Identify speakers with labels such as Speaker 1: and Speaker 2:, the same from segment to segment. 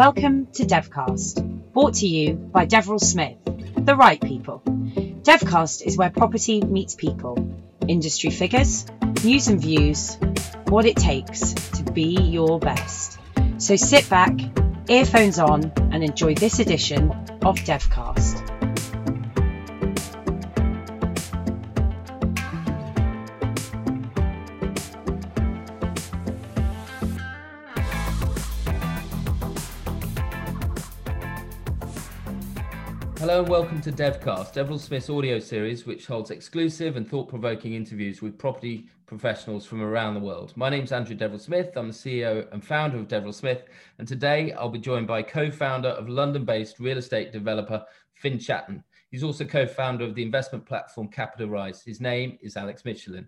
Speaker 1: Welcome to Devcast, brought to you by Deverell Smith, the right people. Devcast is where property meets people, industry figures, news and views, what it takes to be your best. So sit back, earphones on, and enjoy this edition of Devcast.
Speaker 2: And welcome to Devcast, Deverell Smith's audio series, which holds exclusive and thought provoking interviews with property professionals from around the world. My name is Andrew Deverell Smith. I'm the CEO and founder of Deverell Smith. And today I'll be joined by co founder of London based real estate developer Finchatton. He's also co founder of the investment platform CapitalRise. His name is Alex Michelin.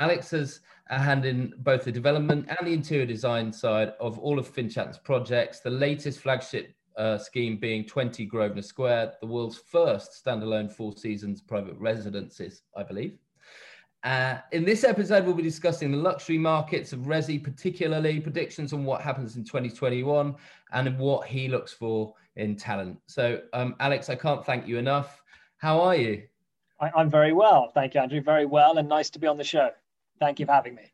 Speaker 2: Alex has a hand in both the development and the interior design side of all of Finchatton's projects. The latest flagship uh, scheme being 20 Grosvenor Square, the world's first standalone Four Seasons private residences, I believe. Uh, in this episode, we'll be discussing the luxury markets of Resi, particularly predictions on what happens in 2021 and what he looks for in talent. So, um, Alex, I can't thank you enough. How are you?
Speaker 3: I, I'm very well. Thank you, Andrew. Very well, and nice to be on the show. Thank you for having me.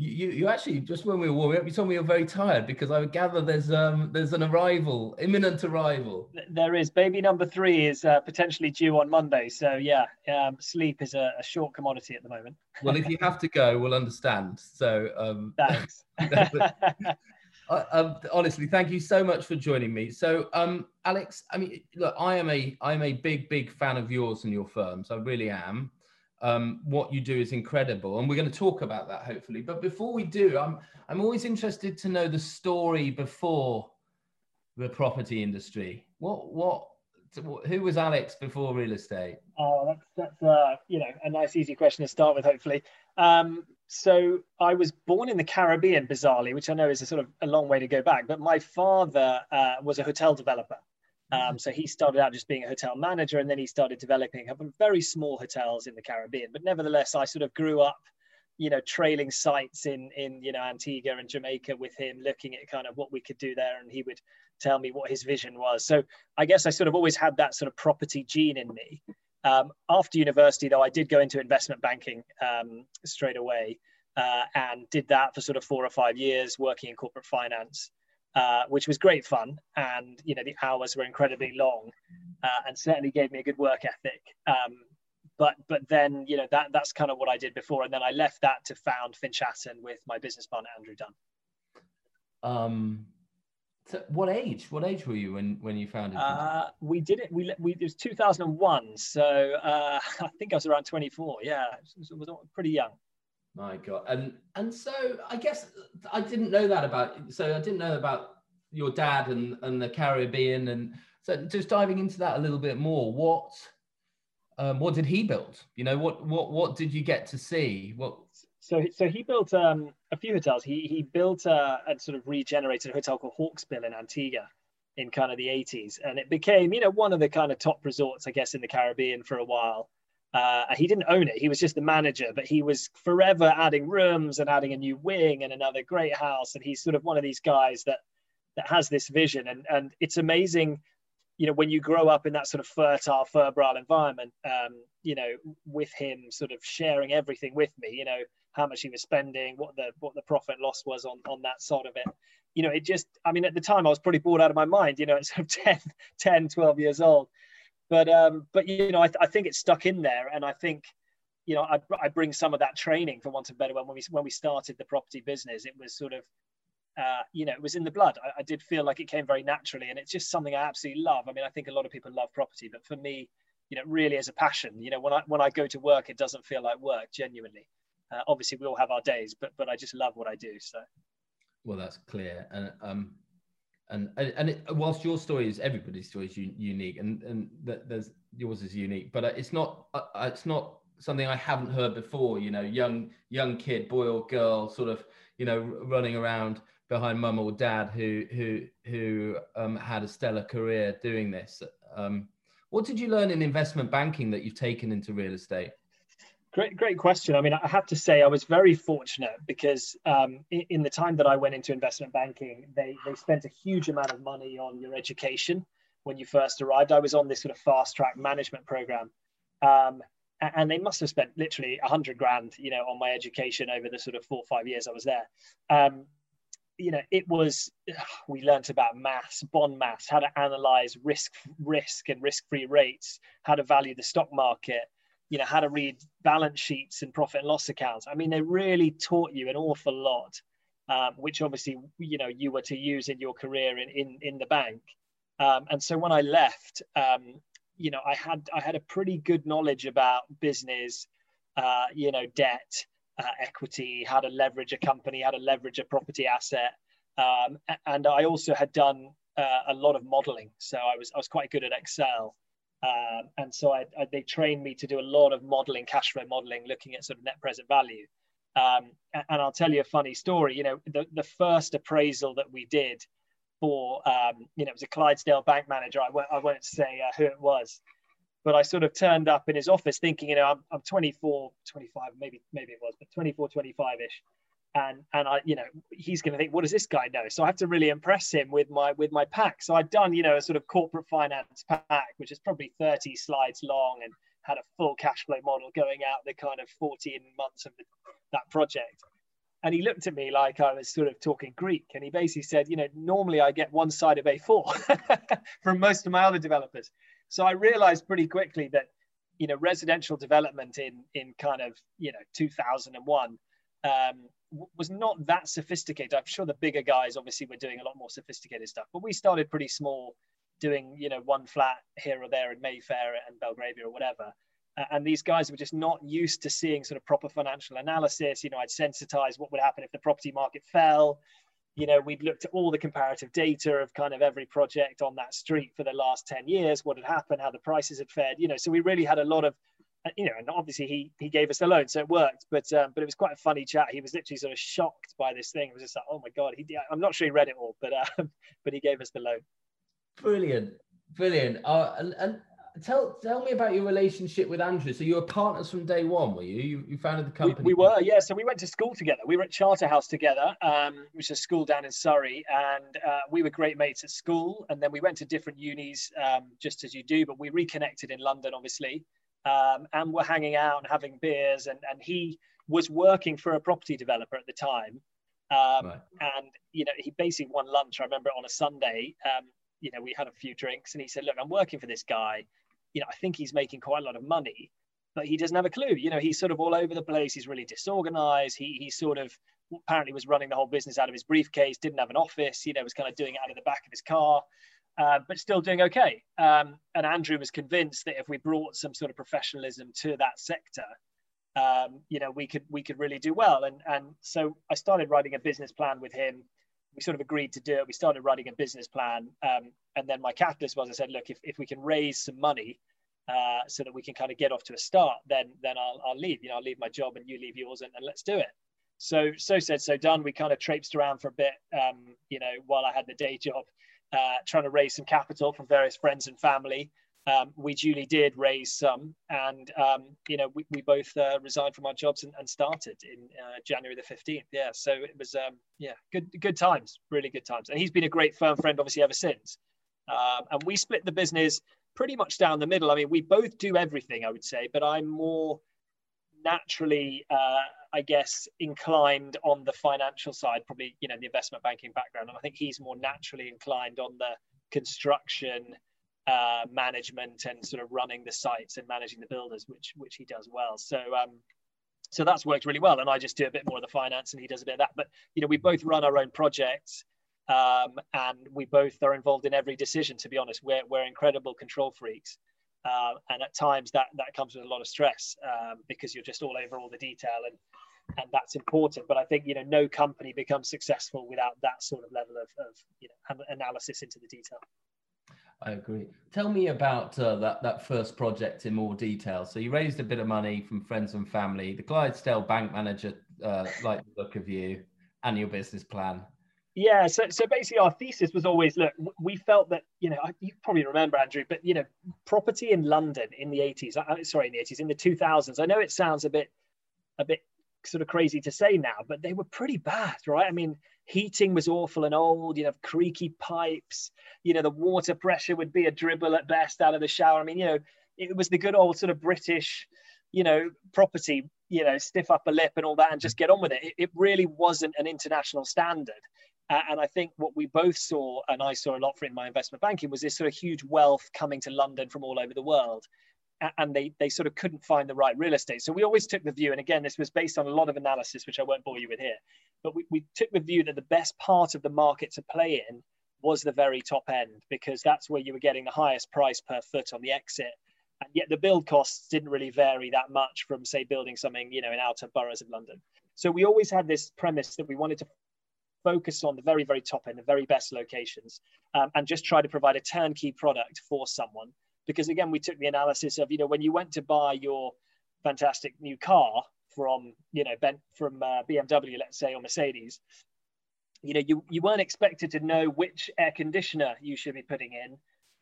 Speaker 2: You, you actually just when we were warming up, you told me you're very tired because I would gather there's um there's an arrival, imminent arrival.
Speaker 3: There is. Baby number three is uh, potentially due on Monday, so yeah, um, sleep is a, a, short commodity at the moment.
Speaker 2: well, if you have to go, we'll understand. So um,
Speaker 3: thanks.
Speaker 2: uh, um, honestly, thank you so much for joining me. So, um, Alex, I mean, look, I am a I'm a big big fan of yours and your firms. I really am um, what you do is incredible, and we're going to talk about that hopefully. But before we do, I'm I'm always interested to know the story before the property industry. What what who was Alex before real estate?
Speaker 3: Oh, that's that's uh, you know a nice easy question to start with, hopefully. Um, so I was born in the Caribbean, bizarrely, which I know is a sort of a long way to go back. But my father uh, was a hotel developer, um, so he started out just being a hotel manager, and then he started developing very small hotels in the Caribbean. But nevertheless, I sort of grew up, you know, trailing sites in in you know Antigua and Jamaica with him, looking at kind of what we could do there, and he would tell me what his vision was. So I guess I sort of always had that sort of property gene in me. Um, after university, though, I did go into investment banking um, straight away, uh, and did that for sort of four or five years, working in corporate finance. Uh, which was great fun. And you know, the hours were incredibly long, uh, and certainly gave me a good work ethic. Um, but but then you know that that's kind of what I did before, and then I left that to found Finchatton with my business partner Andrew Dunn.
Speaker 2: Um, so what age? What age were you when when you founded?
Speaker 3: Uh, we did it. We, we it was 2001, so uh, I think I was around 24. Yeah, it was, it was pretty young.
Speaker 2: My God, and and so I guess I didn't know that about. So I didn't know about your dad and and the Caribbean, and so just diving into that a little bit more. What um, what did he build? You know, what what what did you get to see? What
Speaker 3: so so he built um, a few hotels. He he built a, a sort of regenerated hotel called Hawksbill in Antigua in kind of the 80s, and it became you know one of the kind of top resorts, I guess, in the Caribbean for a while. Uh, he didn't own it. He was just the manager, but he was forever adding rooms and adding a new wing and another great house. And he's sort of one of these guys that that has this vision. And and it's amazing, you know, when you grow up in that sort of fertile, febrile environment, um, you know, with him sort of sharing everything with me, you know, how much he was spending, what the what the profit loss was on on that side of it. You know, it just, I mean, at the time I was pretty bored out of my mind, you know, at sort of 10, 10 12 years old but um, but you know, I, th- I think it's stuck in there, and I think you know, I, I bring some of that training, for want of a better word. When we when we started the property business, it was sort of uh, you know, it was in the blood. I, I, did feel like it came very naturally, and it's just something I absolutely love. I mean, I think a lot of people love property, but for me, you know, really is a passion. You know, when I when I go to work, it doesn't feel like work. Genuinely, uh, obviously, we all have our days, but but I just love what I do. So,
Speaker 2: well, that's clear, and um, and and it, whilst your story is everybody's story is unique and and there's yours is unique but it's not uh, uh, it's not something i haven't heard before you know young young kid boy or girl sort of you know running around behind mum or dad who who who um, had a stellar career doing this. Um, what did you learn in investment banking that you've taken into real estate
Speaker 3: Great, great question. I mean, I have to say I was very fortunate because um, in, in, the time that I went into investment banking, they, they spent a huge amount of money on your education when you first arrived. I was on this sort of fast track management program. Um, and they must have spent literally a hundred grand, you know, on my education over the sort of four or five years I was there. Um, you know, it was we learned about maths, bond maths, how to analyze risk, risk and risk-free rates, how to value the stock market, you know, how to read balance sheets and profit and loss accounts. I mean, they really taught you an awful lot, um, which obviously you know you were to use in your career in in, in the bank. Um, and so when I left, um, you know, I had I had a pretty good knowledge about business, uh, you know, debt, uh, equity, how to leverage a company, how to leverage a property asset, um, and I also had done uh, a lot of modeling. So I was I was quite good at Excel, um, and so I, I, they trained me to do a lot of modeling, cash flow modeling, looking at sort of net present value. Um, and I'll tell you a funny story. You know, the, the first appraisal that we did for, um, you know, it was a Clydesdale bank manager. I won't, I won't say uh, who it was, but I sort of turned up in his office thinking, you know, I'm, I'm 24, 25, maybe, maybe it was, but 24, 25 ish. And, and I, you know, he's going to think, what does this guy know? So I have to really impress him with my, with my pack. So I'd done, you know, a sort of corporate finance pack, which is probably 30 slides long and had a full cash flow model going out the kind of 14 months of the, that project and he looked at me like I was sort of talking Greek, and he basically said, you know, normally I get one side of A4 from most of my other developers. So I realized pretty quickly that, you know, residential development in in kind of you know 2001 um, was not that sophisticated. I'm sure the bigger guys obviously were doing a lot more sophisticated stuff, but we started pretty small, doing you know one flat here or there in Mayfair and Belgravia or whatever and these guys were just not used to seeing sort of proper financial analysis. You know, I'd sensitize what would happen if the property market fell. You know, we'd looked at all the comparative data of kind of every project on that street for the last 10 years, what had happened, how the prices had fared, you know, so we really had a lot of, uh, you know, and obviously he he gave us the loan, so it worked. But um, but it was quite a funny chat. He was literally sort of shocked by this thing. It was just like, oh my god, he, I'm not sure he read it all, but um, but he gave us the loan.
Speaker 2: Brilliant, brilliant. Uh, and, and tell tell me about your relationship with Andrew. So you were partners from day one, were you? You, you founded the company.
Speaker 3: We, we, were, yeah. So we went to school together. We were at Charterhouse together, um, which is a school down in Surrey, and uh, we were great mates at school. And then we went to different unis, um, just as you do. But we reconnected in London, obviously, um, and we're hanging out and having beers. And and he was working for a property developer at the time. Um, right. And you know, he basically won lunch. I remember on a Sunday. Um, you know, we had a few drinks, and he said, "Look, I'm working for this guy you know, I think he's making quite a lot of money, but he doesn't have a clue. You know, he's sort of all over the place. He's really disorganized. He, he sort of apparently was running the whole business out of his briefcase, didn't have an office, you know, was kind of doing it out of the back of his car, uh, but still doing okay. Um, and Andrew was convinced that if we brought some sort of professionalism to that sector, um, you know, we could we could really do well. And and so I started writing a business plan with him we sort of agreed to do it. We started writing a business plan. Um, and then my catalyst was I said, look, if, if we can raise some money uh, so that we can kind of get off to a start, then then I'll, I'll leave. You know, I'll leave my job and you leave yours and, and let's do it. So so said, so done. We kind of traipsed around for a bit, um, you know, while I had the day job, uh, trying to raise some capital from various friends and family um, we duly did raise some, and um, you know we, we both uh, resigned from our jobs and, and started in uh, January the fifteenth. Yeah, so it was um, yeah good good times, really good times, and he's been a great firm friend obviously ever since. Um, and we split the business pretty much down the middle. I mean, we both do everything, I would say, but I'm more naturally, uh, I guess, inclined on the financial side, probably you know the investment banking background, and I think he's more naturally inclined on the construction uh, management and sort of running the sites and managing the builders, which which he does well. So um, so that's worked really well. And I just do a bit more of the finance, and he does a bit of that. But you know, we both run our own projects, um, and we both are involved in every decision. To be honest, we're we're incredible control freaks. Uh, and at times that that comes with a lot of stress um, because you're just all over all the detail and and that's important but i think you know no company becomes successful without that sort of level of, of you know analysis into the detail
Speaker 2: I agree. Tell me about uh, that that first project in more detail. So you raised a bit of money from friends and family. The Clydesdale bank manager uh, liked the look of you and your business plan.
Speaker 3: Yeah, so so basically our thesis was always look, we felt that you know you probably remember Andrew, but you know property in London in the 80s, uh, sorry in the 80s in the 2000s. I know it sounds a bit a bit sort of crazy to say now, but they were pretty bad, right? I mean, heating was awful and old. You know, creaky pipes. You know, the water pressure would be a dribble at best out of the shower. I mean, you know, it was the good old sort of British, you know, property. You know, stiff upper lip and all that, and just get on with it. It, it really wasn't an international standard. Uh, and I think what we both saw, and I saw a lot for in my investment banking, was this sort of huge wealth coming to London from all over the world. And they, they sort of couldn't find the right real estate. So we always took the view, and again, this was based on a lot of analysis, which I won't bore you with here, but we, we took the view that the best part of the market to play in was the very top end, because that's where you were getting the highest price per foot on the exit. And yet the build costs didn't really vary that much from, say, building something, you know, in outer boroughs of London. So we always had this premise that we wanted to focus on the very, very top end, the very best locations, um, and just try to provide a turnkey product for someone. Because again, we took the analysis of, you know, when you went to buy your fantastic new car from, you know, ben, from uh, BMW, let's say, or Mercedes, you know, you, you weren't expected to know which air conditioner you should be putting in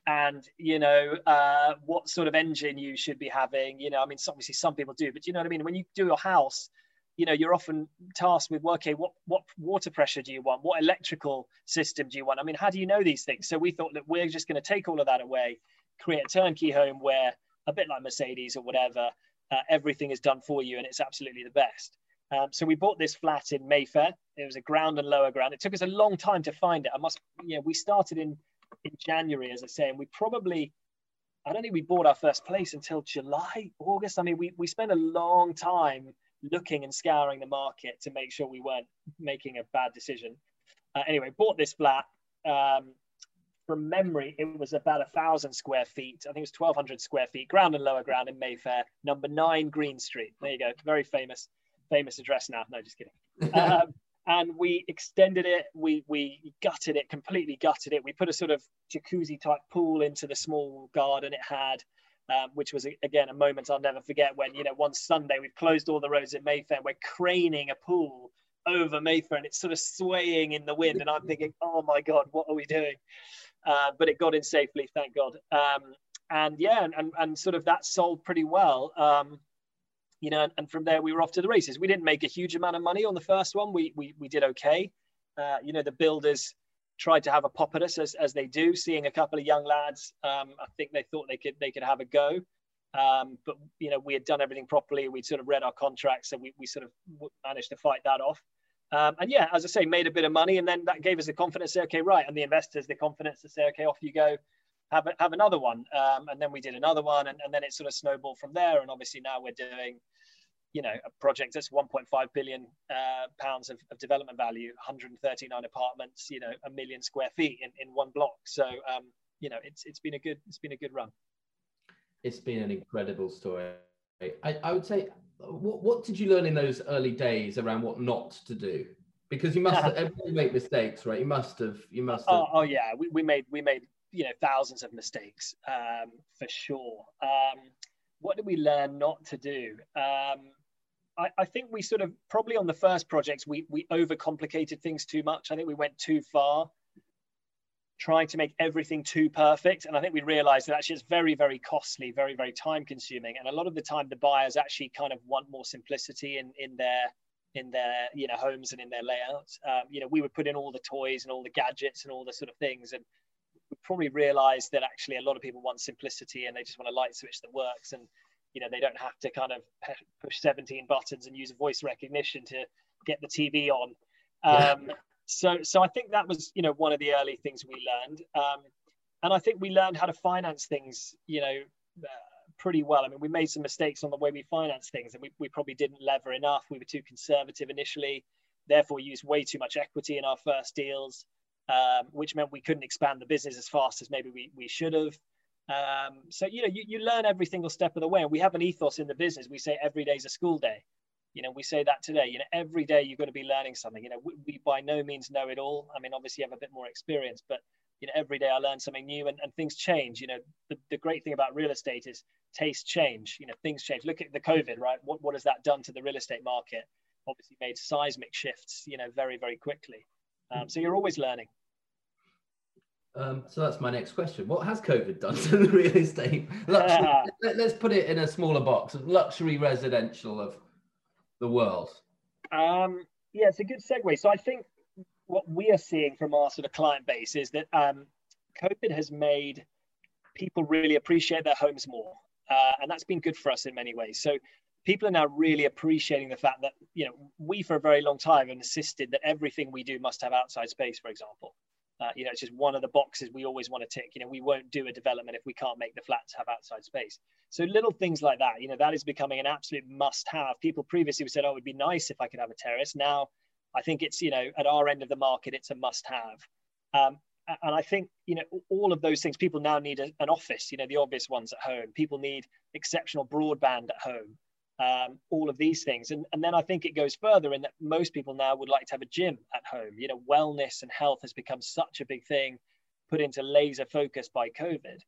Speaker 3: and you know uh, what sort of engine you should be having you know i mean obviously some people do but you know what i mean when you do your house you know you're often tasked with okay what what water pressure do you want? What electrical system do you want? I mean how do you know these things? So we thought that we're just going to take all of that away create a turnkey home where a bit like mercedes or whatever uh, everything is done for you and it's absolutely the best. Um, so we bought this flat in mayfair. It was a ground and lower ground. It took us a long time to find it. I must you know we started in in january as i say and we probably i don't think we bought our first place until july august. I mean we, we spent a long time looking and scouring the market to make sure we weren't making a bad decision. Uh, anyway, bought this flat. Um, from memory, it was about a thousand square feet. I think it was 1,200 square feet, ground and lower ground in Mayfair, number nine Green Street. There you go, very famous, famous address now. No, just kidding. Um, and we extended it. We we gutted it, completely gutted it. We put a sort of jacuzzi type pool into the small garden it had um, which was again a moment I'll never forget when you know one Sunday we've closed all the roads in Mayfair, we're craning a pool over Mayfair and it's sort of swaying in the wind, and I'm thinking, oh my god, what are we doing? Uh, but it got in safely, thank God. Um, and yeah, and, and, and sort of that sold pretty well. Um, you know, and, and, from there we were off to the races. We didn't make a huge amount of money on the first one. We we, we did okay. Uh, you know, the builders tried to have a pop at us as, as they do, seeing a couple of young lads. Um, I think they thought they could they could have a go. Um, but you know we had done everything properly. We'd sort of read our contracts, and we, we sort of managed to fight that off. Um, and yeah, as I say, made a bit of money, and then that gave us the confidence to say, okay, right, and the investors the confidence to say, okay, off you go, have a, have another one. Um, and then we did another one, and, and then it sort of snowballed from there. And obviously now we're doing you know a project that's 1.5 billion uh, pounds of, of, development value 139 apartments you know a million square feet in, in one block. So um, you know it's it's been a good it's been a good run.
Speaker 2: It's been an incredible story. I, I would say what, what did you learn in those early days around what not to do? Because you must have, make mistakes right? You must have you must have
Speaker 3: oh, oh yeah. We, we made we made you know thousands of mistakes um, for sure. Um, what did we learn not to do? Um, I, I, think we sort of probably on the first projects we we overcomplicated things too much. I think we went too far, trying to make everything too perfect. And I think we realized that actually it's very very costly, very very time consuming. And a lot of the time the buyers actually kind of want more simplicity in in their in their you know homes and in their layouts. Um, you know we would put in all the toys and all the gadgets and all the sort of things and we probably realized that actually a lot of people want simplicity and they just want a light switch that works and you know they don't have to kind of push 17 buttons and use voice recognition to get the TV on. Um, yeah. So so I think that was you know one of the early things we learned, um, and I think we learned how to finance things you know uh, pretty well. I mean we made some mistakes on the way we finance things, and we, we probably didn't lever enough. We were too conservative initially, therefore used way too much equity in our first deals. Um, which meant we couldn't expand the business as fast as maybe we, we should have. Um, so you know, you, you learn every single step of the way, and we have an ethos in the business. We say every day is a school day. You know, we say that today. You know, every day you're going to be learning something. You know, we, we by no means know it all. I mean, obviously you have a bit more experience, but you know, every day I learn something new, and, and things change. You know, the, the great thing about real estate is taste change. You know, things change. Look at the COVID, right? What what has that done to the real estate market? Obviously, made seismic shifts. You know, very very quickly. Um, so you're always learning.
Speaker 2: Um, so that's my next question. What has COVID done to the real estate? Luxury, uh, let, us put it in a smaller box of luxury residential of the world.
Speaker 3: Um, yeah, it's a good segue. So I think what we are seeing from our sort of client base is that um, COVID has made people really appreciate their homes more, uh, and that's been good for us in many ways. So people are now really appreciating the fact that you know we for a very long time have insisted that everything we do must have outside space, for example. Uh, you know, it's just one of the boxes we always want to tick. You know, we won't do a development if we can't make the flats have outside space. So little things like that, you know, that is becoming an absolute must-have. People previously said, "Oh, it would be nice if I could have a terrace." Now, I think it's you know, at our end of the market, it's a must-have. Um, and I think you know all of those things. People now need a, an office. You know, the obvious ones at home. People need exceptional broadband at home um, all of these things. And, and then I think it goes further in that most people now would like to have a gym at home. You know, wellness and health has become such a big thing put into laser focus by COVID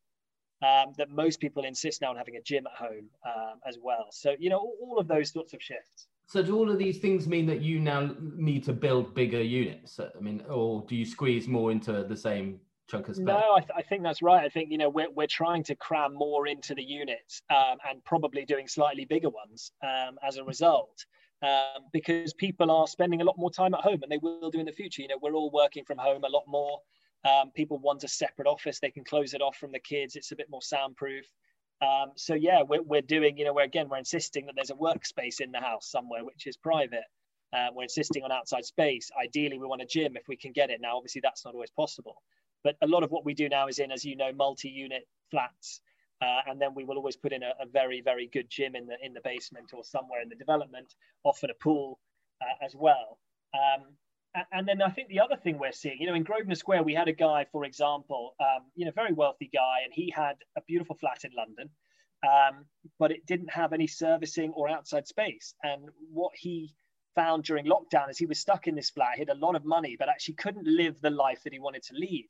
Speaker 3: um, that most people insist now on having a gym at home um, as well. So, you know, all of those sorts of shifts.
Speaker 2: So do all of these things mean that you now need to build bigger units? I mean, or do you squeeze more into the same chunk of space.
Speaker 3: No, I, th- I, think that's right. I think you know we're we're trying to cram more into the units um, and probably doing slightly bigger ones um, as a result. Um, because people are spending a lot more time at home and they will do in the future. You know, we're all working from home a lot more. Um, people want a separate office; they can close it off from the kids. It's a bit more soundproof. Um, so yeah, we're, we're doing. You know, we're again we're insisting that there's a workspace in the house somewhere which is private. Uh, we're insisting on outside space. Ideally, we want a gym if we can get it. Now, obviously, that's not always possible. But a lot of what we do now is in, as you know, multi-unit flats. Uh, and then we will always put in a, a, very, very good gym in the in the basement or somewhere in the development, often a pool uh, as well. Um, and then I think the other thing we're seeing, you know, in Grosvenor Square, we had a guy, for example, um, you know, very wealthy guy, and he had a beautiful flat in London, um, but it didn't have any servicing or outside space. And what he found during lockdown is he was stuck in this flat. He had a lot of money, but actually couldn't live the life that he wanted to lead.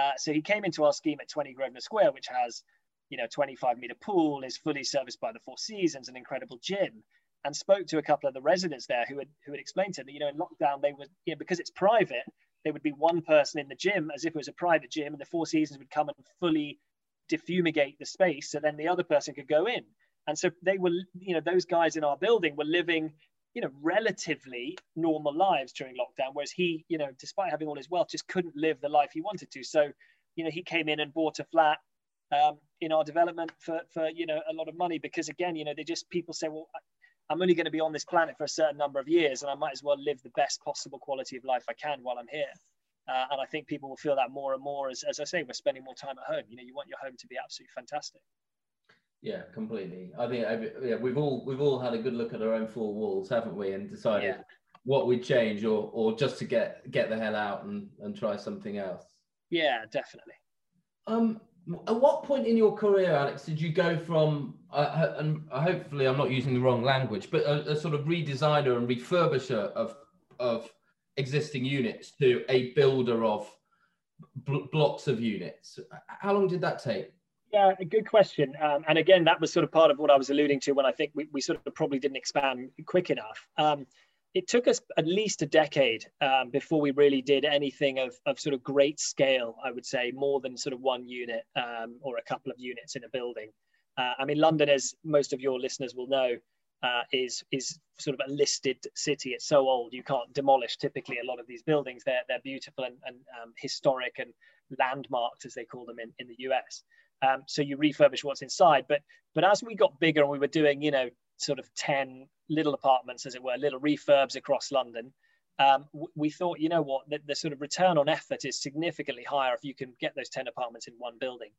Speaker 3: Uh, so he came into our scheme at 20 Grosvenor Square, which has, you know, 25 meter pool, is fully serviced by the Four Seasons, an incredible gym, and spoke to a couple of the residents there who had who had explained to him that you know in lockdown they would you know because it's private there would be one person in the gym as if it was a private gym, and the Four Seasons would come and fully defumigate the space, so then the other person could go in. And so they were, you know, those guys in our building were living you know, relatively normal lives during lockdown, whereas he, you know, despite having all his wealth, just couldn't live the life he wanted to. So, you know, he came in and bought a flat um, in our development for, for, you know, a lot of money because again, you know, they just, people say, well, I'm only going to be on this planet for a certain number of years and I might as well live the best possible quality of life I can while I'm here. Uh, and I think people will feel that more and more as, as I say, we're spending more time at home. You know, you want your home to be absolutely fantastic.
Speaker 2: Yeah, completely. I think yeah, we've all we've all had a good look at our own four walls, haven't we, and decided yeah. what we'd change or or just to get get the hell out and and try something else.
Speaker 3: Yeah, definitely.
Speaker 2: Um, at what point in your career, Alex, did you go from uh, and hopefully I'm not using the wrong language, but a, a sort of redesigner and refurbisher of of existing units to a builder of bl- blocks of units? How long did that take?
Speaker 3: Yeah, a good question. Um, and again, that was sort of part of what I was alluding to when I think we, we sort of probably didn't expand quick enough. Um, it took us at least a decade um, before we really did anything of, of sort of great scale, I would say, more than sort of one unit um, or a couple of units in a building. Uh, I mean, London, as most of your listeners will know, uh, is is sort of a listed city. It's so old you can't demolish typically a lot of these buildings. They're they're beautiful and, and um, historic and landmarked as they call them in, in the US. Um, so you refurbish what's inside. But but as we got bigger and we were doing, you know, sort of 10 little apartments, as it were, little refurbs across London, um, we thought, you know what, the, the, sort of return on effort is significantly higher if you can get those 10 apartments in one building.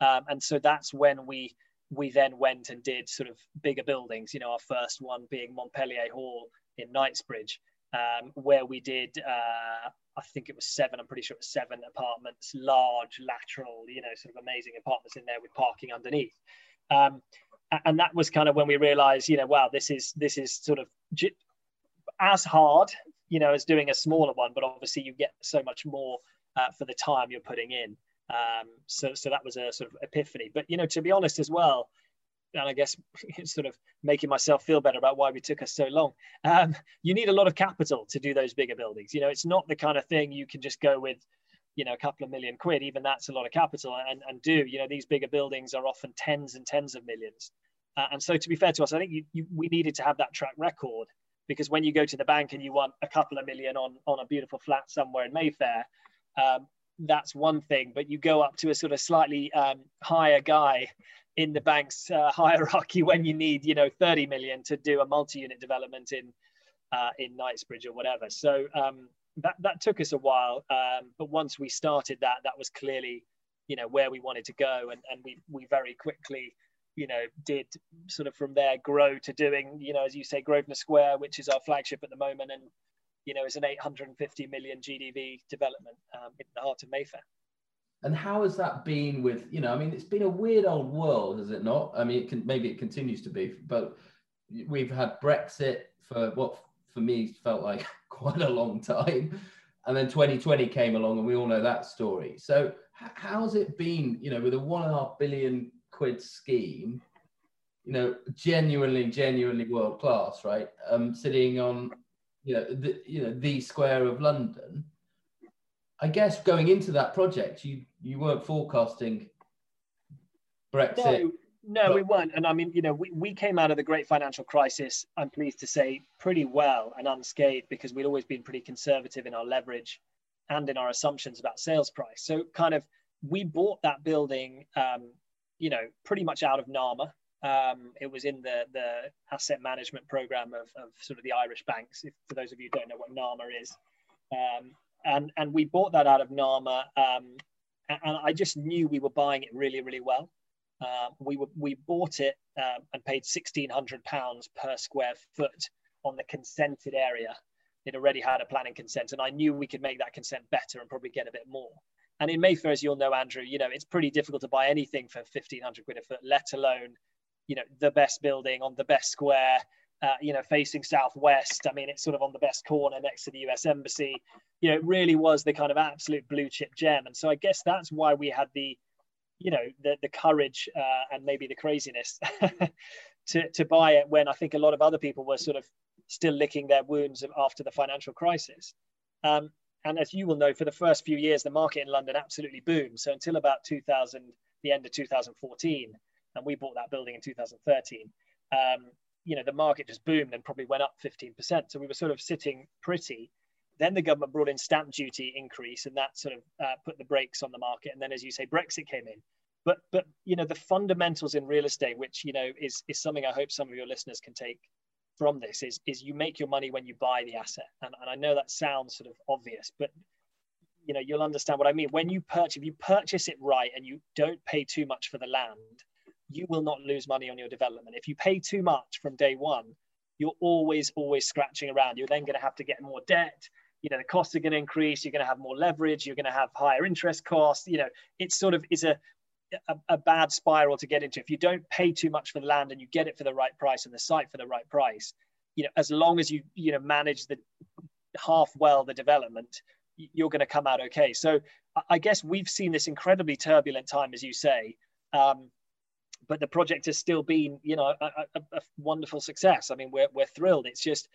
Speaker 3: Um, and so that's when we we then went and did sort of bigger buildings, you know, our first one being Montpellier Hall in Knightsbridge, um, where we did uh, I think it was seven. I'm pretty sure it was seven apartments, large, lateral, you know, sort of amazing apartments in there with parking underneath. Um, and that was kind of when we realized, you know, wow, this is this is sort of as hard, you know, as doing a smaller one, but obviously you get so much more uh, for the time you're putting in. Um, so so that was a sort of epiphany. But you know, to be honest as well, and I guess sort of making myself feel better about why we took us so long. Um, you need a lot of capital to do those bigger buildings. You know, it's not the kind of thing you can just go with, you know, a couple of million quid. Even that's a lot of capital, and and do you know these bigger buildings are often tens and tens of millions. Uh, and so, to be fair to us, I think you, you, we needed to have that track record because when you go to the bank and you want a couple of million on on a beautiful flat somewhere in Mayfair, um, that's one thing. But you go up to a sort of slightly um, higher guy in the bank's uh, hierarchy when you need, you know, 30 million to do a multi-unit development in uh, in Knightsbridge or whatever. So um, that that took us a while, um, but once we started that, that was clearly, you know, where we wanted to go, and and we we very quickly you know, did sort of from there grow to doing, you know, as you say, Grosvenor Square, which is our flagship at the moment, and you know, is an 850 million GDV development um, in the heart of Mayfair.
Speaker 2: And how has that been with, you know, I mean, it's been a weird old world, has it not? I mean, it can maybe it continues to be, but we've had Brexit for what for me felt like quite a long time. And then 2020 came along and we all know that story. So how's it been, you know, with a one and a half billion quid scheme, you know, genuinely, genuinely world class, right? Um, sitting on, you know, the, you know, the square of London. I guess going into that project, you you weren't forecasting Brexit.
Speaker 3: No, no but... we weren't. And I mean, you know, we, we came out of the great financial crisis, I'm pleased to say, pretty well and unscathed because we'd always been pretty conservative in our leverage and in our assumptions about sales price. So kind of we bought that building um, you know, pretty much out of NAMA. Um, it was in the, the asset management program of, of sort of the Irish banks, if, for those of you who don't know what NAMA is. Um, and, and we bought that out of NAMA. Um, and, I just knew we were buying it really, really well. Uh, we, were, we bought it um, and paid £1,600 per square foot on the consented area. It already had a planning consent, and I knew we could make that consent better and probably get a bit more. And in Mayfair, as you'll know, Andrew, you know, it's pretty difficult to buy anything for 1500 quid a foot, let alone, you know, the best building on the best square, uh, you know, facing southwest. I mean, it's sort of on the best corner next to the US Embassy. You know, it really was the kind of absolute blue chip gem. And so I guess that's why we had the, you know, the, the courage uh, and maybe the craziness to, to buy it when I think a lot of other people were sort of still licking their wounds after the financial crisis. Um, and as you will know, for the first few years, the market in London absolutely boomed. So until about 2000, the end of 2014, and we bought that building in 2013, um, you know, the market just boomed and probably went up 15%. So we were sort of sitting pretty. Then the government brought in stamp duty increase, and that sort of uh, put the brakes on the market. And then, as you say, Brexit came in. But but you know, the fundamentals in real estate, which you know is is something I hope some of your listeners can take from this is is you make your money when you buy the asset and, and i know that sounds sort of obvious but you know you'll understand what i mean when you purchase if you purchase it right and you don't pay too much for the land you will not lose money on your development if you pay too much from day one you're always always scratching around you're then going to have to get more debt you know the costs are going to increase you're going to have more leverage you're going to have higher interest costs you know it's sort of is a a, a, bad spiral to get into. If you don't pay too much for the land and you get it for the right price and the site for the right price, you know, as long as you you know manage the half well the development, you're going to come out okay. So I guess we've seen this incredibly turbulent time, as you say. Um, but the project has still been, you know, a, a, a wonderful success. I mean, we're, we're thrilled. It's just,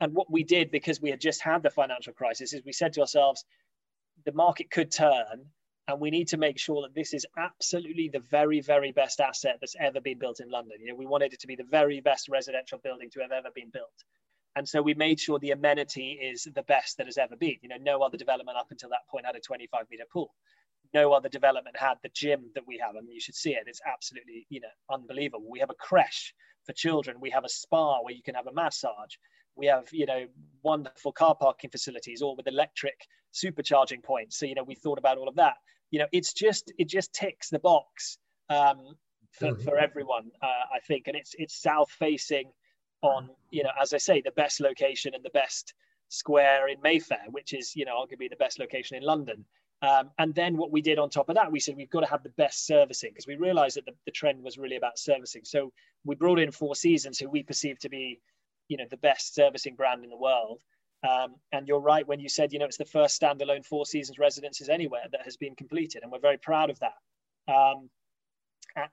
Speaker 3: and what we did because we had just had the financial crisis is we said to ourselves, the market could turn and we need to make sure that this is absolutely the very very best asset that's ever been built in london you know we wanted it to be the very best residential building to have ever been built and so we made sure the amenity is the best that has ever been you know no other development up until that point had a 25 meter pool no other development had the gym that we have. I mean, you should see it. It's absolutely you know unbelievable. We have a creche for children. We have a spa where you can have a massage. We have you know wonderful car parking facilities all with electric supercharging points. So you know we thought about all of that. You know, it's just it just ticks the box um, for, mm-hmm. for everyone, uh, I think, and it's it's south facing on you know, as I say, the best location and the best square in Mayfair, which is you know arguably the best location in London. Um, and then what we did on top of that, we said we've got to have the best servicing because we realized that the, the trend was really about servicing. So we brought in Four Seasons, who we perceive to be, you know, the best servicing brand in the world. Um, and you're right when you said, you know, it's the first standalone Four Seasons residences anywhere that has been completed, and we're very proud of that. Um,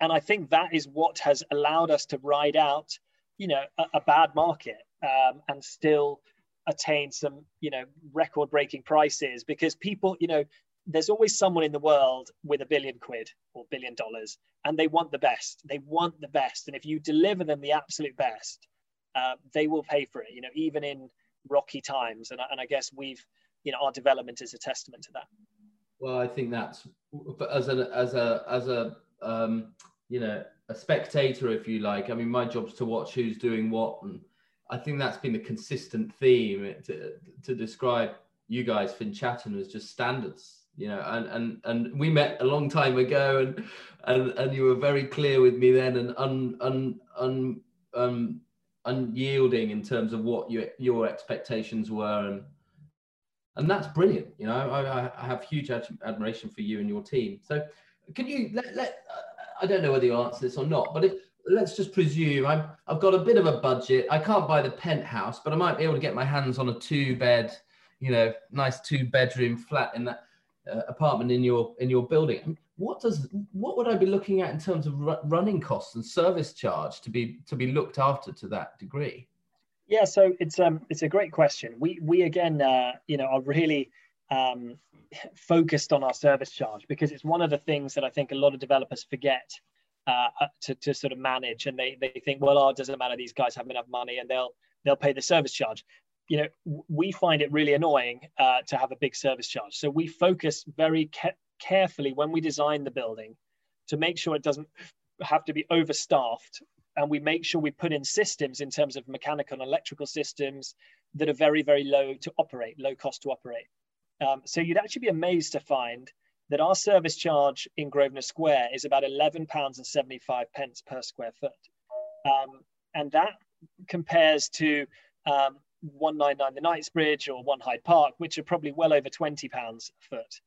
Speaker 3: and I think that is what has allowed us to ride out, you know, a, a bad market um, and still attain some, you know, record-breaking prices because people, you know, there's always someone in the world with a billion quid or billion dollars, and they want the best. They want the best, and if you deliver them the absolute best, uh, they will pay for it. You know, even in rocky times, and, and I guess we've, you know, our development is a testament to that.
Speaker 2: Well, I think that's as a as a as a um, you know a spectator, if you like. I mean, my job's to watch who's doing what, and I think that's been the consistent theme to to describe you guys, Finchatton, as just standards. You know, and and and we met a long time ago, and and and you were very clear with me then, and un un un um unyielding in terms of what your your expectations were, and and that's brilliant. You know, I, I have huge ad- admiration for you and your team. So, can you let, let uh, I don't know whether you answer this or not, but if, let's just presume I'm, I've got a bit of a budget. I can't buy the penthouse, but I might be able to get my hands on a two bed, you know, nice two bedroom flat in that uh, apartment in your in your building. What does what would I be looking at in terms of running costs and service charge to be to be looked after to that degree?
Speaker 3: Yeah, so it's um it's a great question. We we again uh, you know are really um, focused on our service charge because it's one of the things that I think a lot of developers forget uh, uh, to, to sort of manage, and they they think well, oh, it doesn't matter. These guys have enough money, and they'll they'll pay the service charge. You know, we find it really annoying uh, to have a big service charge. So we focus very ca- carefully when we design the building to make sure it doesn't have to be overstaffed. And we make sure we put in systems in terms of mechanical and electrical systems that are very very low to operate low cost to operate. Um, so you'd actually be amazed to find that our service charge in grosvenor square is about 11 pounds and 75 pence per square foot. Um, and that compares to um, 199 the knightsbridge or one hyde park which are probably well over 20 pounds a foot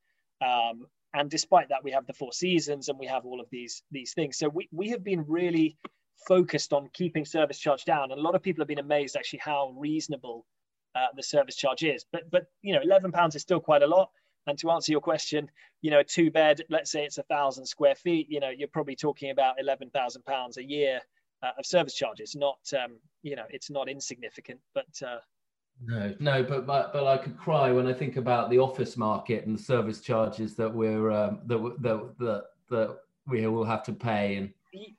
Speaker 3: um, and despite that we have the four seasons and we have all of these these things so we, we have been really focused on keeping service charge down. And a lot of people have been amazed actually how reasonable uh, the service charge is. But but you know, eleven pounds is still quite a lot. And to answer your question, you know, a two bed, let's say it's a thousand square feet, you know, you're probably talking about eleven thousand pounds a year uh, of service charges. Not um, you know, it's not insignificant, but uh,
Speaker 2: no, no, but, but but I could cry when I think about the office market and the service charges that we're um, that that that that we will have to pay and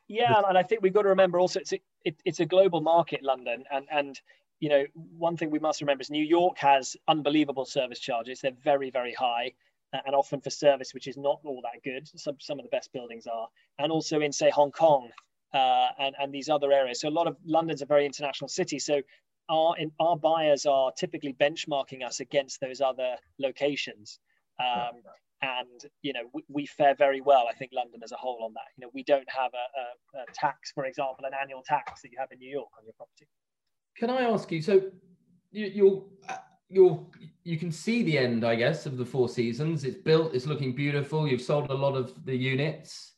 Speaker 3: yeah, and I think we've got to remember also it's a, it, it's a global market, London, and and you know one thing we must remember is New York has unbelievable service charges. They're very very high, and often for service which is not all that good. Some some of the best buildings are, and also in say Hong Kong uh, and and these other areas. So a lot of London's a very international city. So our in, our buyers are typically benchmarking us against those other locations. Um, and you know we, we, fare very well i think london as a whole on that you know we don't have a, a, a, tax for example an annual tax that you have in new york on your property
Speaker 2: can i ask you so you, you're you're you can see the end i guess of the four seasons it's built it's looking beautiful you've sold a lot of the units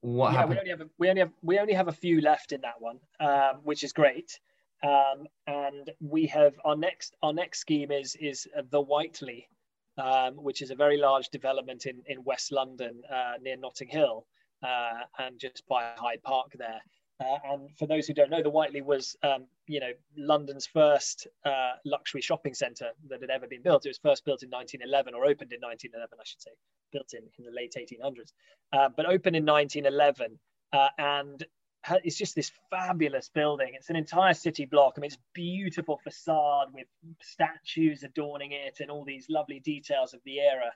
Speaker 3: what yeah, happened? we only have a, we only have we only have a few left in that one um, which is great um, and we have our next our next scheme is is the whiteley um, which is a very large development in, in West London uh, near Notting Hill uh, and just by Hyde Park there. Uh, and for those who don't know, the Whiteley was, um, you know, London's first uh, luxury shopping centre that had ever been built. It was first built in 1911, or opened in 1911, I should say, built in, in the late 1800s, uh, but opened in 1911. Uh, and it's just this fabulous building. It's an entire city block. I mean, it's beautiful facade with statues adorning it and all these lovely details of the era.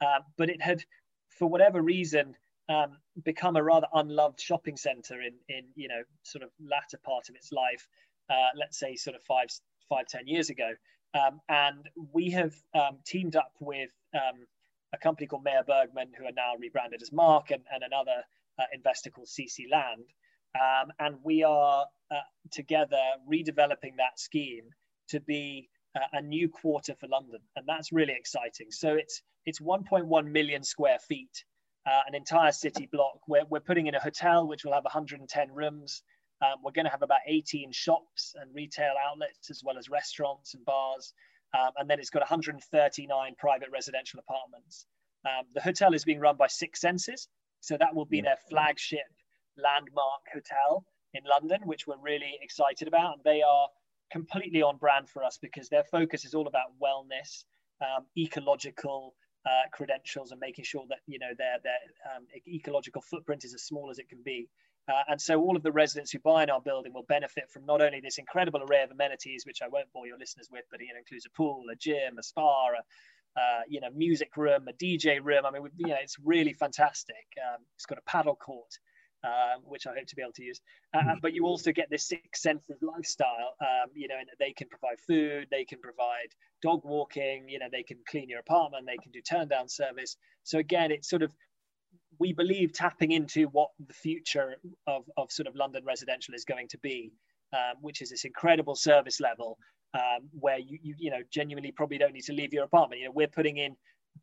Speaker 3: Um, but it had, for whatever reason, um, become a rather unloved shopping centre in, in you know sort of latter part of its life. Uh, let's say sort of five five ten years ago. Um, and we have um, teamed up with um, a company called Meyer Bergman, who are now rebranded as Mark, and, and another uh, investor called CC Land. Um, and we are uh, together redeveloping that scheme to be uh, a new quarter for London, and that's really exciting. So it's it's 1.1 million square feet, uh, an entire city block. We're, we're putting in a hotel which will have 110 rooms. Um, we're going to have about 18 shops and retail outlets, as well as restaurants and bars. Um, and then it's got 139 private residential apartments. Um, the hotel is being run by Six Senses, So that will be their flagship landmark hotel in London, which we're really excited about. And they are completely on brand for us because their focus is all about wellness, um, ecological uh, credentials, and making sure that you know their their um, ecological footprint is as small as it can be. Uh, and so all of the residents who buy in our building will benefit from not only this incredible array of amenities, which I won't bore your listeners with, but it includes a pool, a gym, a spa, a uh, you know music room, a DJ room. I mean, you know, it's really fantastic. Um, it's got a paddle court, um, which I hope to be able to use. Uh, mm. But you also get this six of lifestyle, um, you know, and they can provide food, they can provide dog walking, you know, they can clean your apartment, they can do turn down service. So again, it's sort of we believe tapping into what the future of, of sort of London residential is going to be, um, which is this incredible service level um, where you, you, you know, genuinely probably don't need to leave your apartment. You know, we're putting in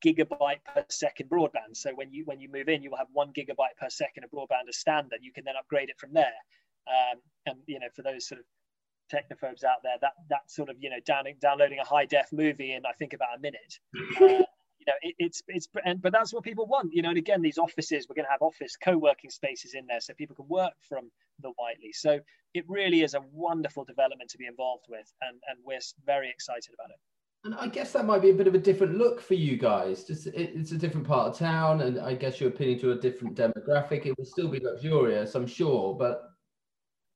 Speaker 3: gigabyte per second broadband. So when you when you move in, you will have one gigabyte per second of broadband as standard. You can then upgrade it from there. Um, and you know, for those sort of technophobes out there, that that sort of you know downloading downloading a high def movie in I think about a minute. Uh, you know, it, it's it's and, but that's what people want. You know, and again, these offices we're going to have office co-working spaces in there so people can work from the Whiteley. So it really is a wonderful development to be involved with, and and we're very excited about it.
Speaker 2: And I guess that might be a bit of a different look for you guys. Just it's a different part of town, and I guess you're appealing to a different demographic. It will still be luxurious, I'm sure, but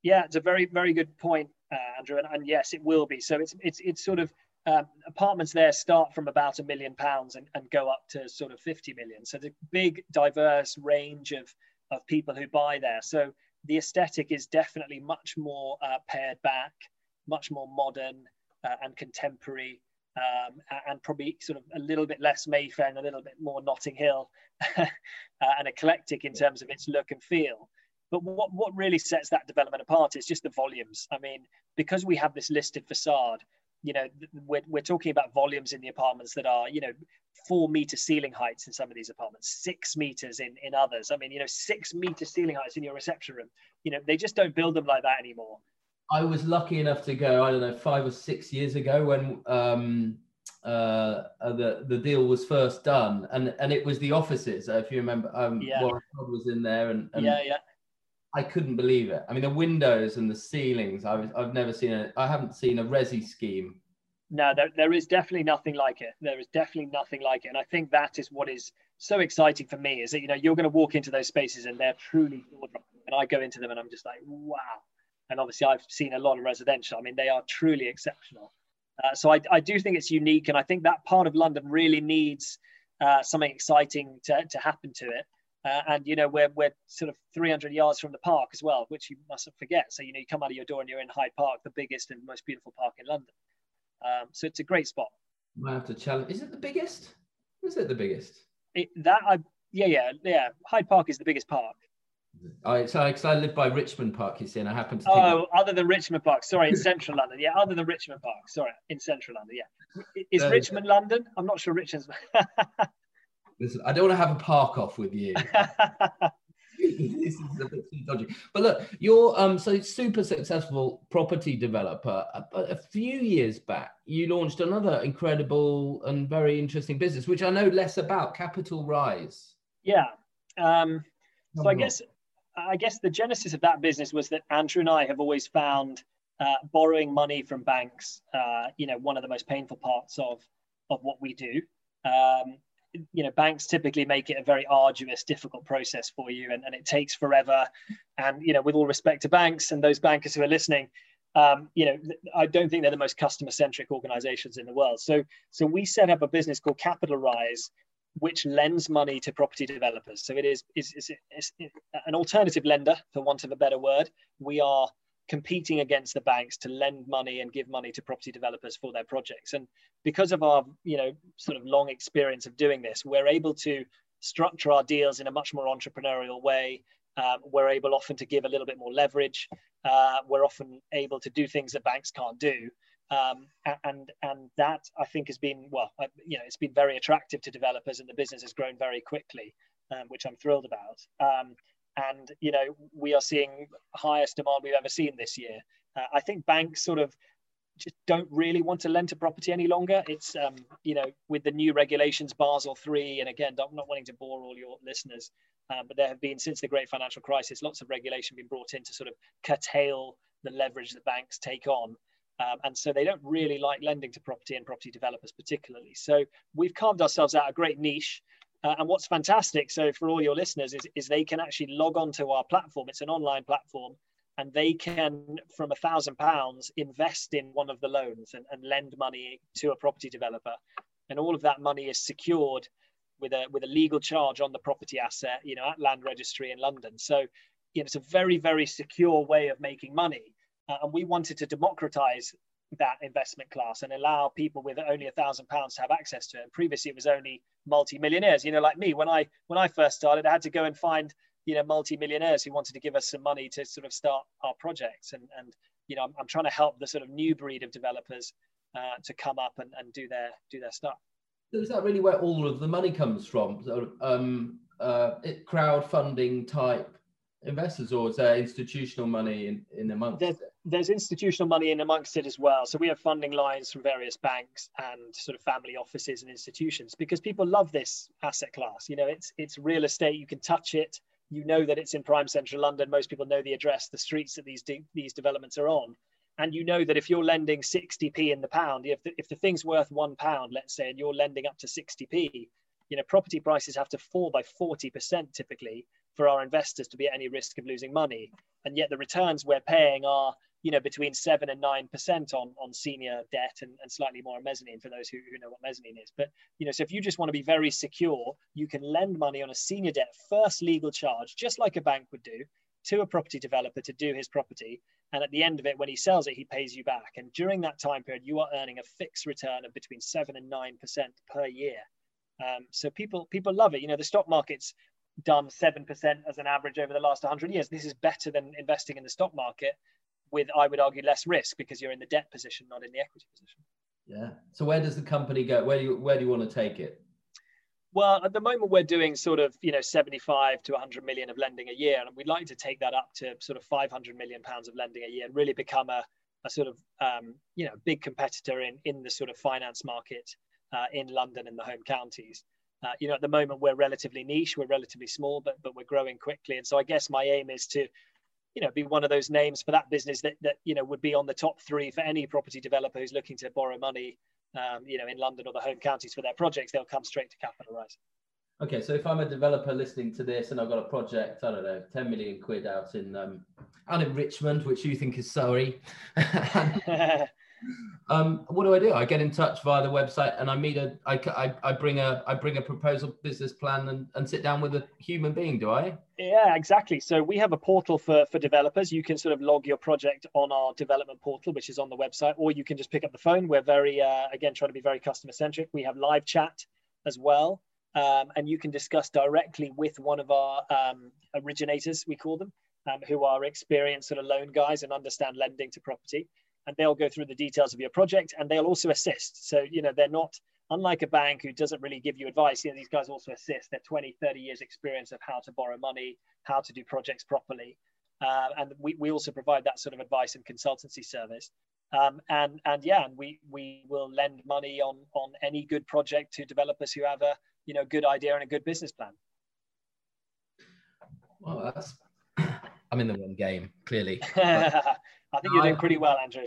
Speaker 3: yeah, it's a very very good point, uh, Andrew, and, and yes, it will be. So it's it's it's sort of um, apartments there start from about a million pounds and, and go up to sort of 50 million. So the big diverse range of of people who buy there. So the aesthetic is definitely much more uh, pared back, much more modern uh, and contemporary um, and probably sort of a little bit less Mayfair and a little bit more Notting Hill uh, and eclectic in terms of its look and feel. But what, what really sets that development apart is just the volumes. I mean, because we have this listed facade, you know, we're, we're talking about volumes in the apartments that are, you know, four meter ceiling heights in some of these apartments, six meters in, in others. I mean, you know, six meter ceiling heights in your reception room. You know, they just don't build them like that anymore.
Speaker 2: I was lucky enough to go, I don't know, five or six years ago when um, uh, uh, the the deal was first done, and and it was the offices. Uh, if you remember, um, yeah. Warren Todd was in there, and, and,
Speaker 3: yeah, yeah.
Speaker 2: I couldn't believe it. I mean, the windows and the ceilings. I've I've never seen a. I haven't seen a resi scheme.
Speaker 3: No, there, there is definitely nothing like it. There is definitely nothing like it, and I think that is what is so exciting for me. Is that you know you're going to walk into those spaces and they're truly and I go into them and I'm just like, wow and obviously I've seen a lot of residential. I mean, they are truly exceptional. Uh, so I, I, do think it's unique, and I think that part of London really needs uh, something exciting to, to happen to it. Uh, and you know, we're we're sort of 300 yards from the park as well, which you mustn't forget. So you know, you come out of your door and you're in Hyde Park, the biggest and most beautiful park in London. Um, so it's a great spot.
Speaker 2: I have to challenge. Is it the biggest? Is it the biggest?
Speaker 3: It, that I yeah yeah yeah. Hyde Park is the biggest park.
Speaker 2: I so because I live by Richmond Park, you see, and I happen to.
Speaker 3: Oh, other than Richmond Park, sorry, in central London, yeah, other than Richmond Park, sorry, in central London, yeah. Is Richmond London? I'm not sure Richmond's.
Speaker 2: Listen, I don't want to have a park off with you. this is a bit too dodgy. But look, you're um so super successful property developer. A, a, few years back, you launched another incredible and very interesting business, which I know less about, CapitalRise.
Speaker 3: Yeah. Um, so I guess I guess the genesis of that business was that Andrew and I have always found uh, borrowing money from banks, uh, you know, one of the most painful parts of of what we do. Um, you know, banks typically make it a very arduous, difficult process for you, and, and it takes forever. And you know, with all respect to banks and those bankers who are listening, um, you know, I don't think they're the most customer-centric organizations in the world. So, so we set up a business called CapitalRise, which lends money to property developers. So it is, is, is, is, an alternative lender, for want of a better word. We are competing against the banks to lend money and give money to property developers for their projects. And because of our, you know, sort of long experience of doing this, we're able to structure our deals in a much more entrepreneurial way. Um, we're able often to give a little bit more leverage. Uh, we're often able to do things that banks can't do um, and and that I think has been well, you know, it's been very attractive to developers, and the business has grown very quickly, um, which I'm thrilled about. Um, and you know, we are seeing highest demand we've ever seen this year. Uh, I think banks sort of just don't really want to lend to property any longer. It's um, you know with the new regulations, Basel three, and again, I'm not wanting to bore all your listeners, um, but there have been since the great financial crisis, lots of regulation being brought in to sort of curtail the leverage that banks take on. Um, and so they don't really like lending to property and property developers particularly. So we've carved ourselves out a great niche. Uh, and what's fantastic, so for all your listeners, is, is they can actually log on to our platform. It's an online platform and they can, from a thousand pounds, invest in one of the loans and, and lend money to a property developer. And all of that money is secured with a with a legal charge on the property asset, you know, at land registry in London. So, you know, it's a very very secure way of making money, uh, and we wanted to democratize that investment class and allow people with only a thousand pounds to have access to it. And previously, it was only multi-millionaires. You know, like me, when I when I first started, I had to go and find you know multi-millionaires who wanted to give us some money to sort of start our projects and and you know i'm, I'm trying to help the sort of new breed of developers uh, to come up and, and do their do their stuff
Speaker 2: so is that really where all of the money comes from of um, uh, crowdfunding type investors or is there institutional money in, in amongst
Speaker 3: there's,
Speaker 2: it?
Speaker 3: there's institutional money in amongst it as well. So we have funding lines from various banks and sort of family offices and institutions because people love this asset class. You know it's it's real estate. You can touch it. You know that it's in prime central London. Most people know the address, the streets that these de- these developments are on, and you know that if you're lending 60p in the pound, if the, if the thing's worth one pound, let's say, and you're lending up to 60p, you know property prices have to fall by 40% typically for our investors to be at any risk of losing money, and yet the returns we're paying are you know, between seven and nine percent on on senior debt and, and slightly more on mezzanine for those who, who know what mezzanine is. But you know, so if you just want to be very secure, you can lend money on a senior debt first legal charge, just like a bank would do, to a property developer to do his property. And at the end of it, when he sells it, he pays you back. And during that time period, you are earning a fixed return of between seven and nine percent per year. Um, so people people love it. You know, the stock market's done seven percent as an average over the last 100 years. This is better than investing in the stock market with I would argue less risk because you're in the debt position, not in the equity position.
Speaker 2: Yeah. So where does the company go? Where do you where do you want to take it?
Speaker 3: Well, at the moment we're doing sort of you know 75 to 100 million of lending a year, and we'd like to take that up to sort of 500 million pounds of lending a year and really become a, a sort of um, you know big competitor in in the sort of finance market uh, in London and the home counties. Uh, you know, at the moment we're relatively niche, we're relatively small, but but we're growing quickly, and so I guess my aim is to you know be one of those names for that business that that you know would be on the top three for any property developer who's looking to borrow money um, you know in london or the home counties for their projects. They'll come straight to CapitalRise.
Speaker 2: Okay so if i'm a developer listening to this and i've got a project i don't know 10 million quid out in um out in richmond which you think is surrey um, what do I do? I get in touch via the website and I meet a, I, I, I bring a, I bring a proposal business plan and, and sit down with a human being. Do I?
Speaker 3: Yeah, exactly. So we have a portal for, for developers. You can sort of log your project on our development portal, which is on the website, or you can just pick up the phone. We're very, uh, again, trying to be very customer centric. We have live chat as well. Um, and you can discuss directly with one of our um, originators, we call them, um, who are experienced sort of loan guys and understand lending to property and they'll go through the details of your project and they'll also assist. So, you know, they're not unlike a bank who doesn't really give you advice. You know, these guys also assist. They're 20, 30 years experience of how to borrow money, how to do projects properly. Uh, and we, we also provide that sort of advice and consultancy service. Um, and and yeah, and we we will lend money on on any good project to developers who have a you know good idea and a good business plan.
Speaker 2: Well, that's I'm in the wrong game clearly.
Speaker 3: I think you're doing pretty well, Andrew.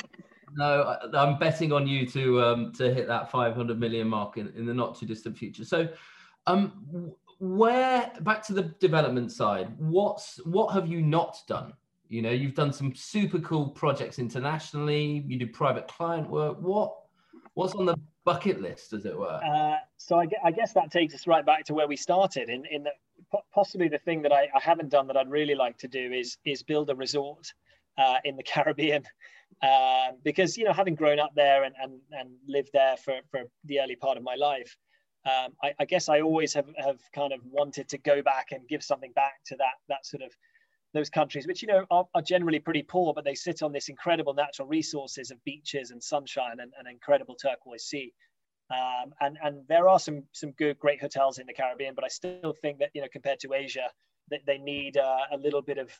Speaker 2: No, I'm betting on you to um, to hit that 500 million mark in, in the not too distant future. So, um, where back to the development side, what's what have you not done? You know, you've done some super cool projects internationally. You do private client work. What what's on the bucket list, as it were?
Speaker 3: Uh, so I, I, guess that takes us right back to where we started. In in the, possibly the thing that I, I haven't done that I'd really like to do is is build a resort uh, in the Caribbean. Um, because you know, having grown up there and, and, and lived there for, for the early part of my life, um, I, I, guess I always have, have kind of wanted to go back and give something back to that that sort of those countries, which you know are, are generally pretty poor, but they sit on this incredible natural resources of beaches and sunshine and an incredible turquoise sea. Um, and and there are some some good great hotels in the Caribbean, but I still think that you know compared to Asia, that they need uh, a little bit of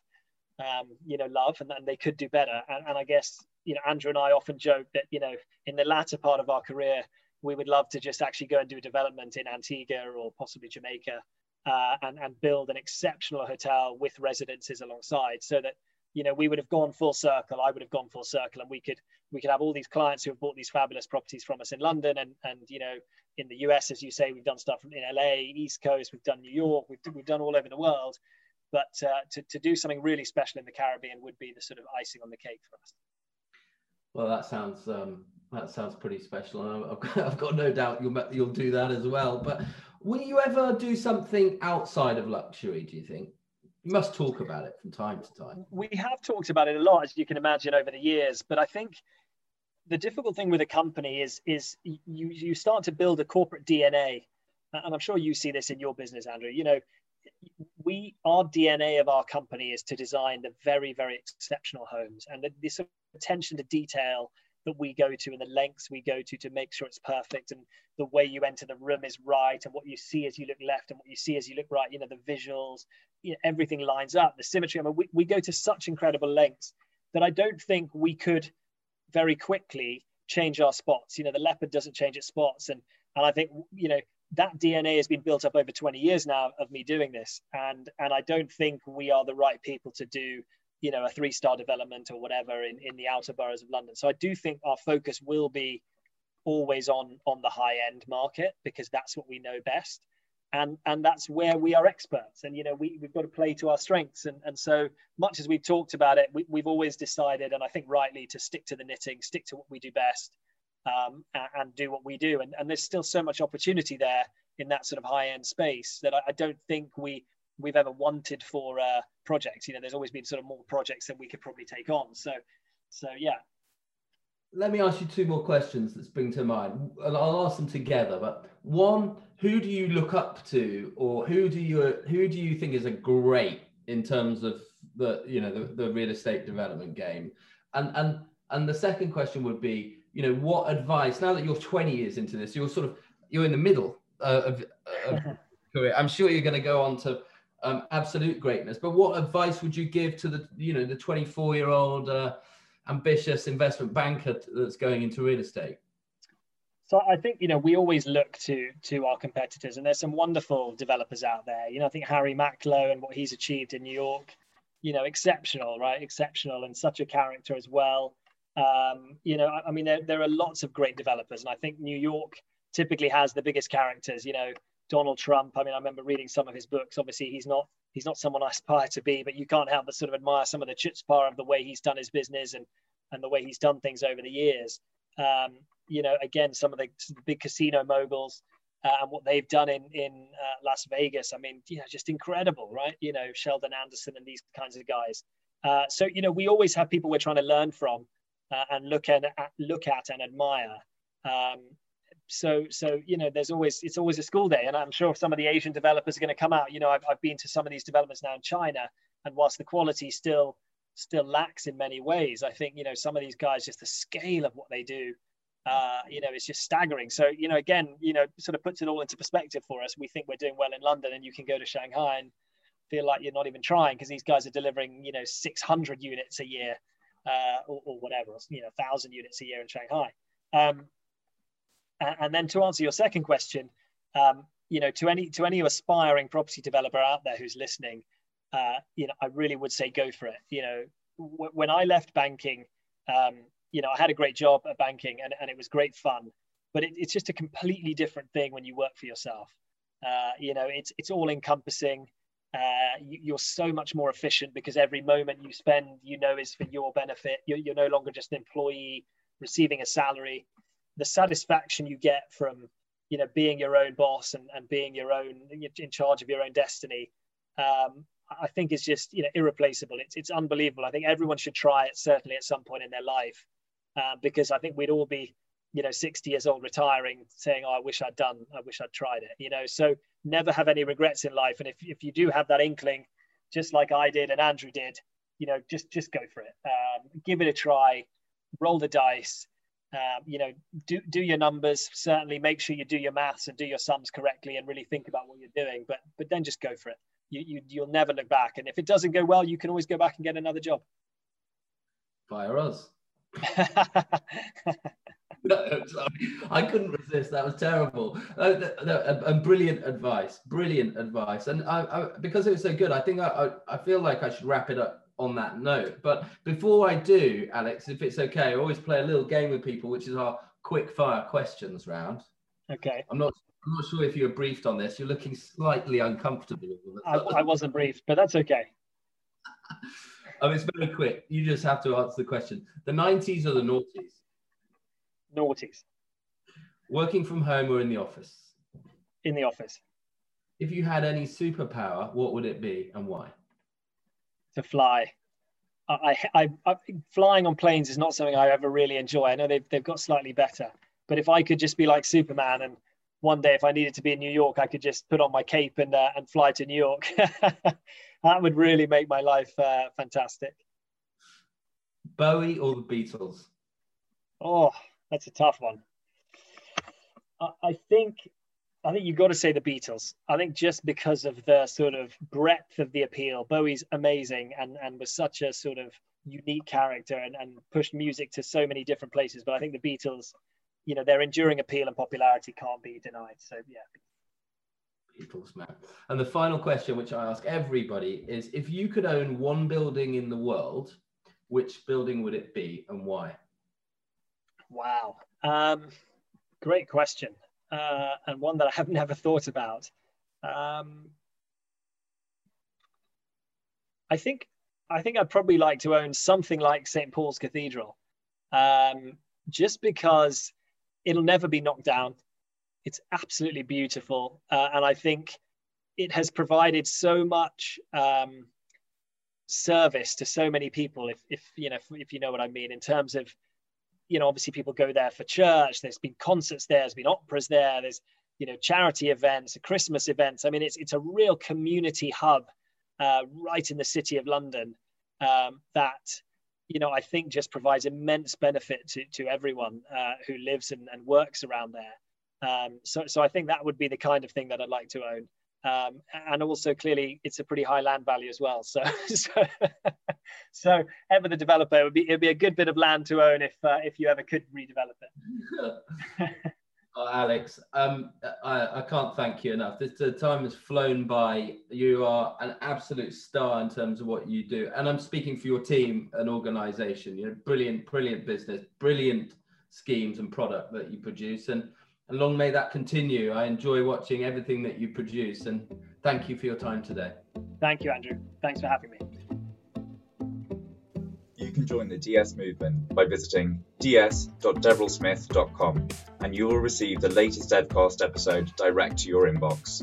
Speaker 3: um, you know, love, and, and they could do better. And, and I guess you know, Andrew and I often joke that you know, in the latter part of our career, we would love to just actually go and do a development in Antigua or possibly Jamaica, uh, and and build an exceptional hotel with residences alongside, so that you know we would have gone full circle. I would have gone full circle, and we could we could have all these clients who have bought these fabulous properties from us in London, and and you know in the US, as you say, we've done stuff in LA, East Coast, we've done New York, we've we've done all over the world. But uh, to, to do something really special in the Caribbean would be the sort of icing on the cake for us.
Speaker 2: Well, that sounds um, that sounds pretty special. and I've got, I've got no doubt you'll you'll do that as well. But will you ever do something outside of luxury? Do you think? You must talk about it from time to time.
Speaker 3: We have talked about it a lot, as you can imagine, over the years. But I think the difficult thing with a company is is you you start to build a corporate DNA, and I'm sure you see this in your business, Andrew. You know, we our DNA of our company is to design the very very exceptional homes, and the, this attention to detail that we go to and the lengths we go to to make sure it's perfect and the way you enter the room is right and what you see as you look left and what you see as you look right you know the visuals you know, everything lines up the symmetry. I mean we, we go to such incredible lengths that i don't think we could very quickly change our spots. You know the leopard doesn't change its spots. And and i think you know that DNA has been built up over 20 years now of me doing this. And, and I don't think we are the right people to do, you know, a three star development or whatever in, in the outer boroughs of London. So I do think our focus will be always on, on the high end market because that's what we know best. And, and that's where we are experts. And, you know, we, we've got to play to our strengths. And, and so much as we've talked about it, we, we've always decided, and I think rightly, to stick to the knitting, stick to what we do best um, and, do what we do. And, and, there's still so much opportunity there in that sort of high end space that I, I don't think we we've ever wanted for uh, projects. You know, there's always been sort of more projects than we could probably take on. So, so yeah.
Speaker 2: Let me ask you two more questions that spring to mind, and I'll ask them together. But one, who do you look up to, or who do you who do you think is a great in terms of the you know the, the real estate development game? And and and the second question would be you know, what advice, now that you're 20 years into this, you're sort of, you're in the middle uh, of, of career. I'm sure you're going to go on to um, absolute greatness, but what advice would you give to the, you know, the 24 year old uh, ambitious investment banker that's going into real estate?
Speaker 3: So I think you know we always look to to our competitors, and there's some wonderful developers out there. You know, I think Harry Macklowe and what he's achieved in New York, you know, exceptional, right? Exceptional, and such a character as well. Um, you know, I, I mean, there, there are lots of great developers, and I think New York typically has the biggest characters. You know, Donald Trump. I mean, I remember reading some of his books. Obviously, he's not he's not someone I aspire to be, but you can't help but sort of admire some of the chutzpah of the way he's done his business and and the way he's done things over the years. Um, you know, again, some of the, some of the big casino moguls uh, and what they've done in in uh, Las Vegas. I mean, you know, just incredible, right? You know, Sheldon Adelson and these kinds of guys. Uh, so you know, we always have people we're trying to learn from uh, and look at, look at and admire. Um, so so you know there's always it's always a school day and i'm sure some of the asian developers are going to come out. You know I've, I've been to some of these developments now in china and whilst the quality still still lacks in many ways i think you know some of these guys just the scale of what they do uh, you know it's just staggering. So you know again you know sort of puts it all into perspective for us. We think we're doing well in london and you can go to shanghai and feel like you're not even trying because these guys are delivering you know 600 units a year uh, or, or, whatever, you know, thousand units a year in Shanghai. Um, and, then to answer your second question, um, you know, to any to any aspiring property developer out there who's listening, uh, you know, I really would say go for it. You know, w- when I left banking, um, you know, I had a great job at banking and, and it was great fun, but it, it's just a completely different thing when you work for yourself. Uh, you know, it's it's all encompassing uh, you, are so much more efficient because every moment you spend, you know, is for your benefit. You're, you're no longer just an employee receiving a salary. The satisfaction you get from, you know, being your own boss and, and being your own in charge of your own destiny, um, I think is just, you know, irreplaceable. It's, it's unbelievable. I think everyone should try it certainly at some point in their life uh, because I think we'd all be you know 60 years old retiring saying oh, i wish i'd done i wish i'd tried it you know so never have any regrets in life and if, if you do have that inkling just like i did and andrew did you know just just go for it um, give it a try roll the dice um, you know do do your numbers certainly make sure you do your maths and do your sums correctly and really think about what you're doing but but then just go for it you, you you'll never look back. And if it doesn't go well, you can always go back and get another job.
Speaker 2: Fire us. no, I couldn't resist. That was terrible. Uh, and brilliant advice. Brilliant advice. And I, I, because it was so good, I think I, I, feel like I should wrap it up on that note. But before I do, Alex, if it's okay, I always play a little game with people, which is our quick fire questions round.
Speaker 3: Okay.
Speaker 2: I'm not. I'm not sure if you were briefed on this. You're looking slightly uncomfortable.
Speaker 3: I, I wasn't briefed, but that's okay.
Speaker 2: um, it's very quick. You just have to answer the question. The 90s or the noughties?
Speaker 3: Noughties.
Speaker 2: Working from home or in the office?
Speaker 3: In the office.
Speaker 2: If you had any superpower, what would it be and why?
Speaker 3: To fly. I, I, I, flying on planes is not something I ever really enjoy. I know they've, they've got slightly better, but if I could just be like Superman and one day if I needed to be in New York, I could just put on my cape and, uh, and fly to New York. that would really make my life uh, fantastic.
Speaker 2: Bowie or the Beatles?
Speaker 3: Oh, that's a tough one. I, I think I think you've got to say the Beatles. I think just because of the sort of breadth of the appeal, Bowie's amazing and, and was such a sort of unique character and, and pushed music to so many different places. But I think the Beatles, you know, their enduring appeal and popularity can't be denied. So yeah.
Speaker 2: Beatles, man. And the final question, which I ask everybody, is if you could own one building in the world, which building would it be and why?
Speaker 3: Wow. Um, great question uh, and one that I have never thought about. Um, I think I think I'd probably like to own something like St. Paul's Cathedral, um, just because it'll never be knocked down. It's absolutely beautiful, uh, and I think it has provided so much um, service to so many people. If, if you know, if, if you know what I mean, in terms of you know, obviously people go there for church. There's been concerts there. There's been operas there. There's, you know, charity events, Christmas events. I mean, it's it's a real community hub uh, right in the city of London um, that, you know, I think just provides immense benefit to to everyone uh, who lives and, and works around there. Um, so so I think that would be the kind of thing that I'd like to own. Um, and also clearly it's a pretty high land value as well. So, so, so ever the developer, it would be it'd be a good bit of land to own if uh, if you ever could redevelop
Speaker 2: it. oh, Alex, um, I, I can't thank you enough. The time has flown by. You are an absolute star in terms of what you do, and I'm speaking for your team and organisation. You know, brilliant, brilliant business, brilliant schemes and product that you produce, and and long may that continue. I enjoy watching everything that you produce, and thank you for your time today.
Speaker 3: Thank you, Andrew. Thanks for having me.
Speaker 4: You can join the DS movement by visiting ds.deverellsmith.com and you will receive the latest Devcast episode direct to your inbox.